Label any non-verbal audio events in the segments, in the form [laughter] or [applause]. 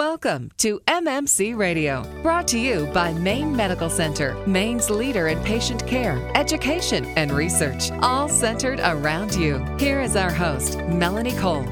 Welcome to MMC Radio, brought to you by Maine Medical Center, Maine's leader in patient care, education, and research, all centered around you. Here is our host, Melanie Cole.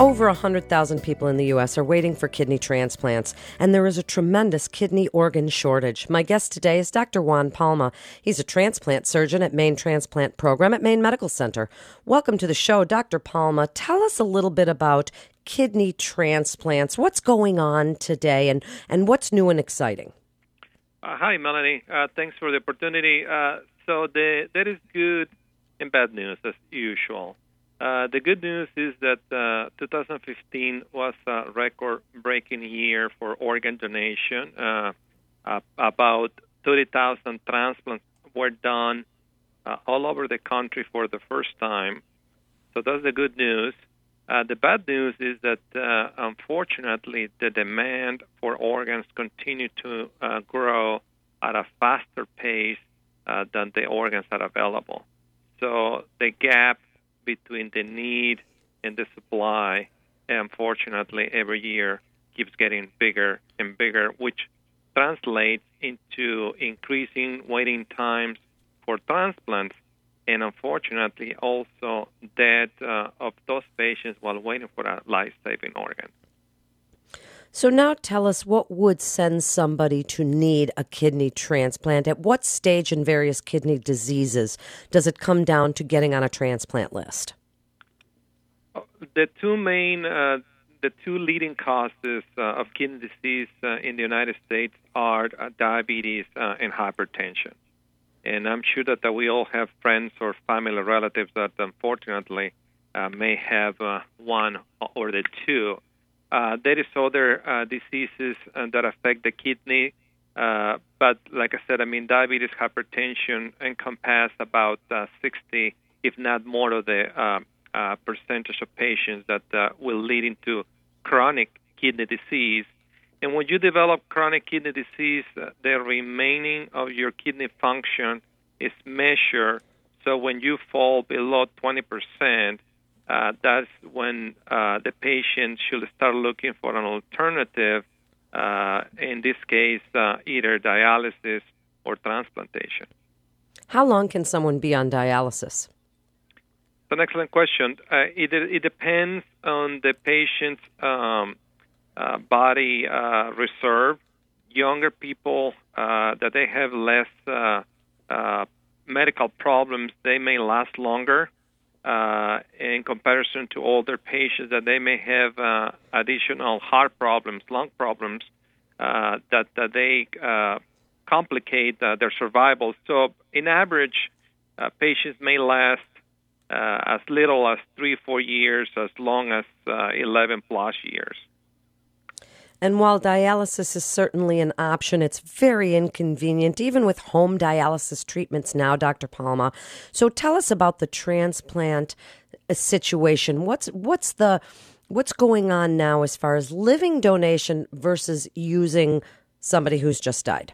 Over 100,000 people in the U.S. are waiting for kidney transplants, and there is a tremendous kidney organ shortage. My guest today is Dr. Juan Palma. He's a transplant surgeon at Maine Transplant Program at Maine Medical Center. Welcome to the show, Dr. Palma. Tell us a little bit about kidney transplants. What's going on today, and, and what's new and exciting? Uh, hi, Melanie. Uh, thanks for the opportunity. Uh, so, the, there is good and bad news as usual. Uh, the good news is that uh, 2015 was a record-breaking year for organ donation. Uh, about 30,000 transplants were done all over the country for the first time. So that's the good news. Uh, the bad news is that uh, unfortunately the demand for organs continue to grow at a faster pace than the organs that are available. So the gap between the need and the supply, unfortunately, every year keeps getting bigger and bigger, which translates into increasing waiting times for transplants and unfortunately also death uh, of those patients while waiting for a life-saving organ. So now tell us what would send somebody to need a kidney transplant? At what stage in various kidney diseases does it come down to getting on a transplant list? The two main, uh, the two leading causes uh, of kidney disease uh, in the United States are uh, diabetes uh, and hypertension. And I'm sure that, that we all have friends or family relatives that unfortunately uh, may have one or the two uh, there is other uh, diseases uh, that affect the kidney, uh, but like I said, I mean diabetes, hypertension encompass about uh, 60, if not more, of the uh, percentage of patients that will lead into chronic kidney disease. And when you develop chronic kidney disease, the remaining of your kidney function is measured. So when you fall below 20 percent, uh, that's when uh, the patient should start looking for an alternative, uh, in this case, uh, either dialysis or transplantation. How long can someone be on dialysis? That's an excellent question. Uh, it, it depends on the patient's um, uh, body reserve. Younger people that they have less medical problems, they may last longer uh, in comparison to older patients that they may have uh, additional heart problems, lung problems uh, that, that they uh, complicate uh, their survival. So, in average, uh, patients may last as little as three, four years, as long as 11 plus years. And while dialysis is certainly an option, it's very inconvenient, even with home dialysis treatments now, Dr. Palma. So tell us about the transplant uh, situation. What's what's the what's going on now as far as living donation versus using somebody who's just died?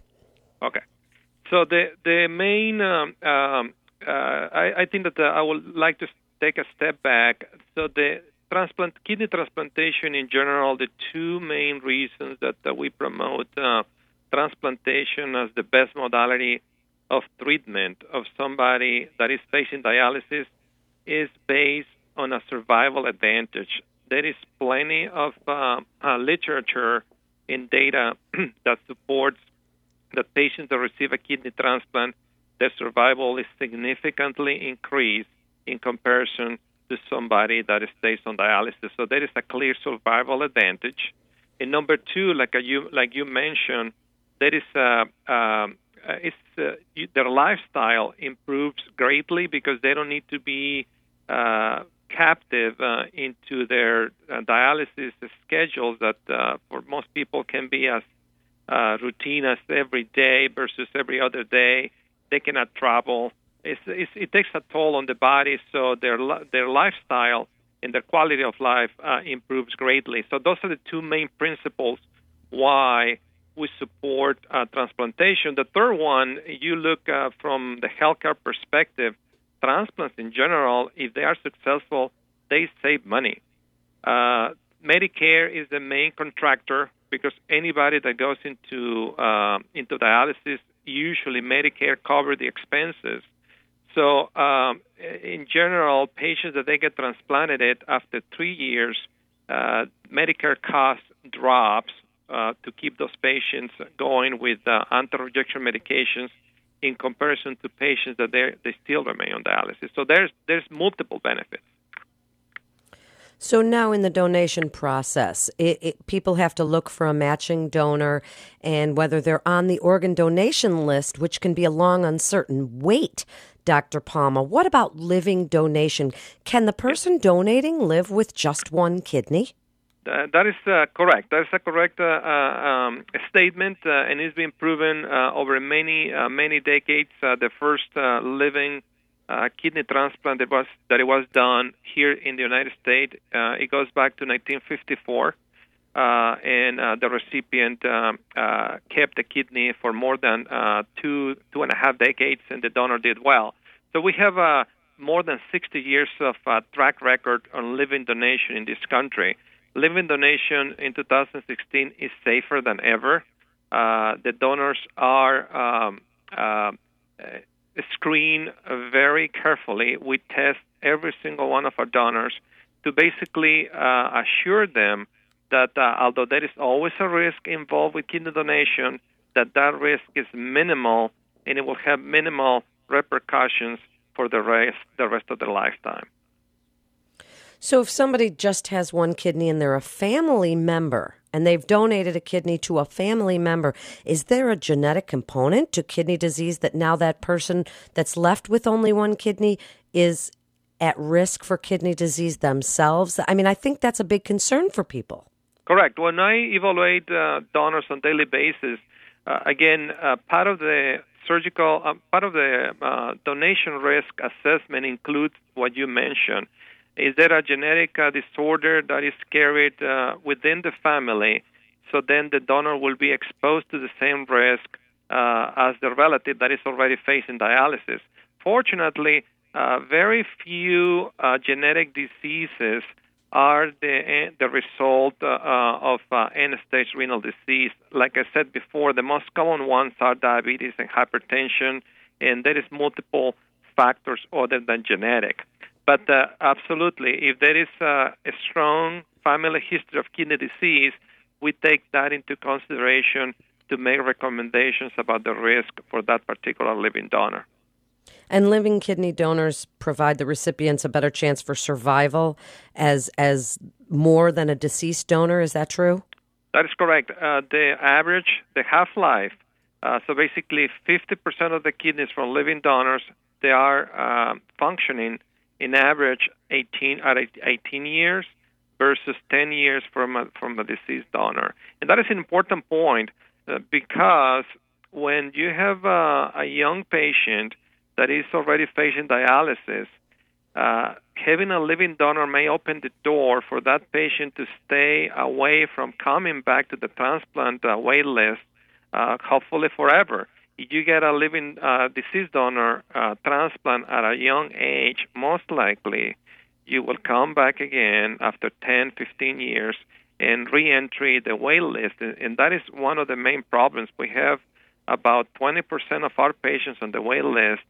Okay. So the the main um, um, uh, I, I, think that uh, I would like to take a step back. So the transplant, kidney transplantation in general, the two main reasons that, that we promote uh, transplantation as the best modality of treatment of somebody that is facing dialysis is based on a survival advantage. There is plenty of uh, uh, literature and data [clears throat] that supports that patients that receive a kidney transplant, their survival is significantly increased in comparison to somebody that stays on dialysis. So there is a clear survival advantage. And number two, like you like you mentioned, there is a um, uh, it's uh, you, their lifestyle improves greatly because they don't need to be uh, captive uh, into their uh, dialysis schedules that uh, for most people can be as routine as every day versus every other day. They cannot travel it's, it's, it takes a toll on the body, so their their lifestyle and their quality of life uh, improves greatly. So those are the two main principles why we support uh, transplantation. The third one, you look uh, from the healthcare perspective, transplants in general, if they are successful, they save money. Uh, Medicare is the main contractor because anybody that goes into uh, into dialysis usually Medicare cover the expenses. So um, in general, patients that they get transplanted after three years, uh, Medicare cost drops uh, to keep those patients going with uh, anti-rejection medications in comparison to patients that they they still remain on dialysis. So there's there's multiple benefits. So now in the donation process, it, it, people have to look for a matching donor, and whether they're on the organ donation list, which can be a long, uncertain wait. Dr. Palma, what about living donation? Can the person donating live with just one kidney? Uh, that is uh, correct. That is a correct uh, uh um, statement, uh, and it's been proven uh, over many many decades. the first living kidney transplant that was that it was done here in the United States, it goes back to 1954, and the recipient um, kept the kidney for more than two two and a half decades, and the donor did well. So we have more than 60 years of track record on living donation in this country living donation in 2016 is safer than ever. Uh, the donors are um, uh, screened very carefully. We test every single one of our donors to basically uh, assure them that uh, although there is always a risk involved with kidney donation, that that risk is minimal and it will have minimal repercussions for the rest the rest of their lifetime. So if somebody just has one kidney and they're a family member and they've donated a kidney to a family member, is there a genetic component to kidney disease that now that person that's left with only one kidney is at risk for kidney disease themselves? I mean, I think that's a big concern for people. Correct. When I evaluate uh, donors on daily basis, uh, again, uh, part of the surgical, uh, part of the uh, donation risk assessment includes what you mentioned is there a genetic uh, disorder that is carried uh, within the family? So then the donor will be exposed to the same risk as the relative that is already facing dialysis. Fortunately, very few genetic diseases are the the result uh, of end-stage renal disease. Like I said before, the most common ones are diabetes and hypertension, and there is multiple factors other than genetic. But uh, absolutely, if there is a, a strong family history of kidney disease, we take that into consideration to make recommendations about the risk for that particular living donor. And living kidney donors provide the recipients a better chance for survival as as more than a deceased donor. Is that true? That is correct. Uh, the average, the half life. Uh, so basically, 50% of the kidneys from living donors they are uh, functioning in average 18 at 18 years versus 10 years from a, from a deceased donor. And that is an important point uh, because when you have uh, a young patient that is already facing dialysis, uh, having a living donor may open the door for that patient to stay away from coming back to the transplant uh, wait list, uh, hopefully forever if you get a living uh, deceased donor uh, transplant at a young age, most likely you will come back again after 10, 15 years and re-entry the wait list. And that is one of the main problems. We have about 20% of our patients on the wait list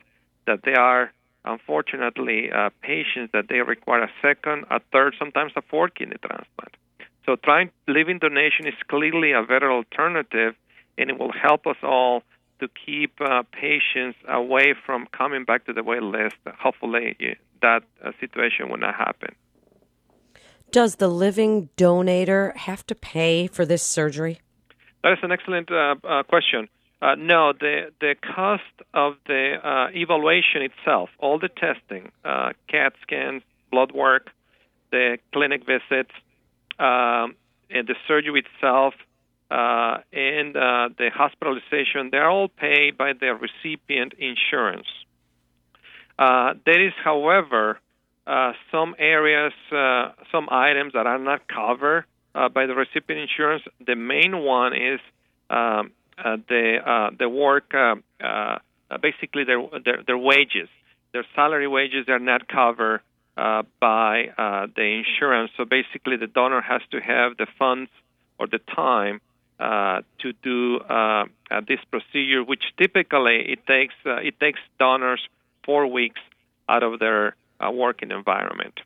that they are unfortunately uh, patients that they require a second, a third, sometimes a fourth kidney transplant. So trying living donation is clearly a better alternative, and it will help us all to keep uh, patients away from coming back to the wait list. Hopefully, that uh, situation will not happen. Does the living donator have to pay for this surgery? That is an excellent uh, uh question. Uh, no, the the cost of the uh, evaluation itself, all the testing, CAT scans, blood work, the clinic visits, um, and the surgery itself, uh, and uh, the hospitalization, they're all paid by the recipient insurance. Uh, there is, however, uh, some areas, uh, some items that are not covered uh, by the recipient insurance. The main one is um, the the work, basically their, their, their wages, their salary wages are not covered uh, by uh, the insurance. So basically, the donor has to have the funds or the time uh, to do uh, uh, this procedure, which typically it takes uh, it takes donors four weeks out of their working environment.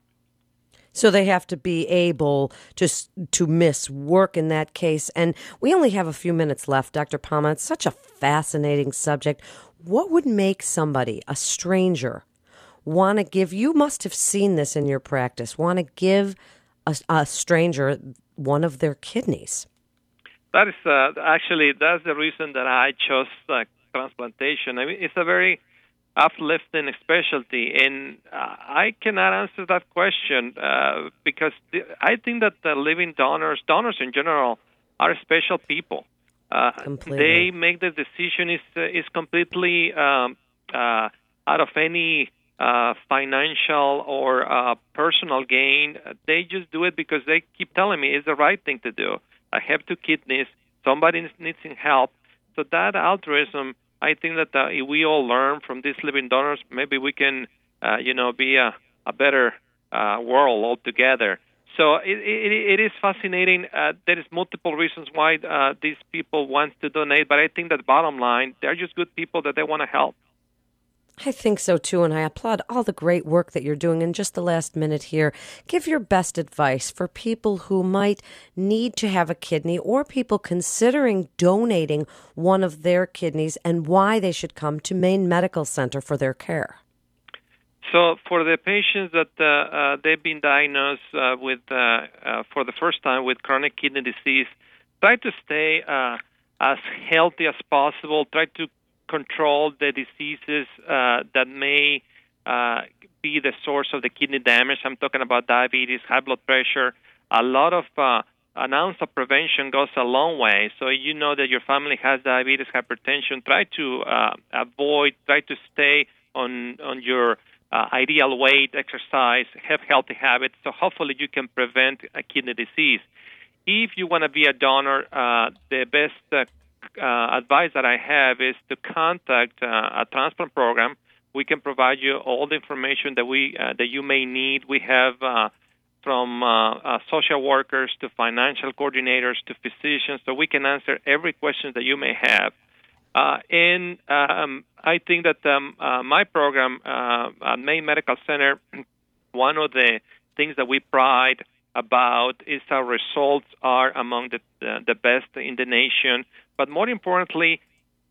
So they have to be able to to miss work in that case. And we only have a few minutes left, Dr. Palma. It's such a fascinating subject. What would make somebody, a stranger, want to give? You must have seen this in your practice. Want to give a, a stranger one of their kidneys? That is uh, actually that's the reason that I chose uh, transplantation. I mean, it's a very uplifting specialty, and uh, I cannot answer that question uh, because the, I think that the living donors, donors in general, are special people. Uh, they make the decision is is completely um, uh, out of any uh, financial or uh, personal gain. They just do it because they keep telling me it's the right thing to do. I have two kidneys. Somebody needs some help. So that altruism, I think that uh, if we all learn from these living donors, maybe we can, uh, you know, be a, a better uh, world altogether. So it, it, it is fascinating. Uh, there is multiple reasons why uh, these people want to donate, but I think that bottom line, they're just good people that they want to help. I think so too, and I applaud all the great work that you're doing. In just the last minute here, give your best advice for people who might need to have a kidney or people considering donating one of their kidneys and why they should come to Maine Medical Center for their care. So, for the patients that uh, uh, they've been diagnosed uh, with uh, uh, for the first time with chronic kidney disease, try to stay uh, as healthy as possible. Try to control the diseases uh, that may uh, be the source of the kidney damage. I'm talking about diabetes, high blood pressure. A lot of uh, an ounce of prevention goes a long way. So you know that your family has diabetes, hypertension. Try to uh, avoid, try to stay on on your uh, ideal weight, exercise, have healthy habits. So hopefully you can prevent a kidney disease. If you want to be a donor, uh, the best uh, uh, advice that I have is to contact uh, a transplant program. We can provide you all the information that we uh, that you may need. We have uh, from uh, uh, social workers to financial coordinators to physicians, so we can answer every question that you may have. and um, I think that um, my program at Maine Medical Center, [clears throat] one of the things that we pride about is our results are among the, the best in the nation. But more importantly,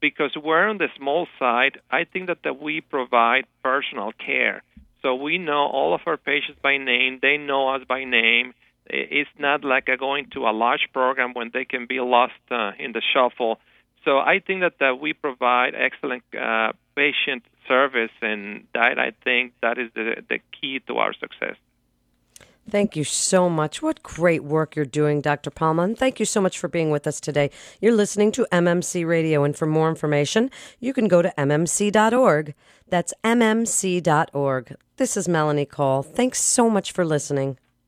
because we're on the small side, I think that, that we provide personal care. So we know all of our patients by name. They know us by name. It's not like going to a large program when they can be lost uh, in the shuffle. So I think that, that we provide excellent uh, patient service, and that I think that is the, the key to our success. Thank you so much. What great work you're doing, Dr. Palma. And thank you so much for being with us today. You're listening to MMC Radio. And for more information, you can go to mmc.org. That's mmc.org. This is Melanie Cole. Thanks so much for listening.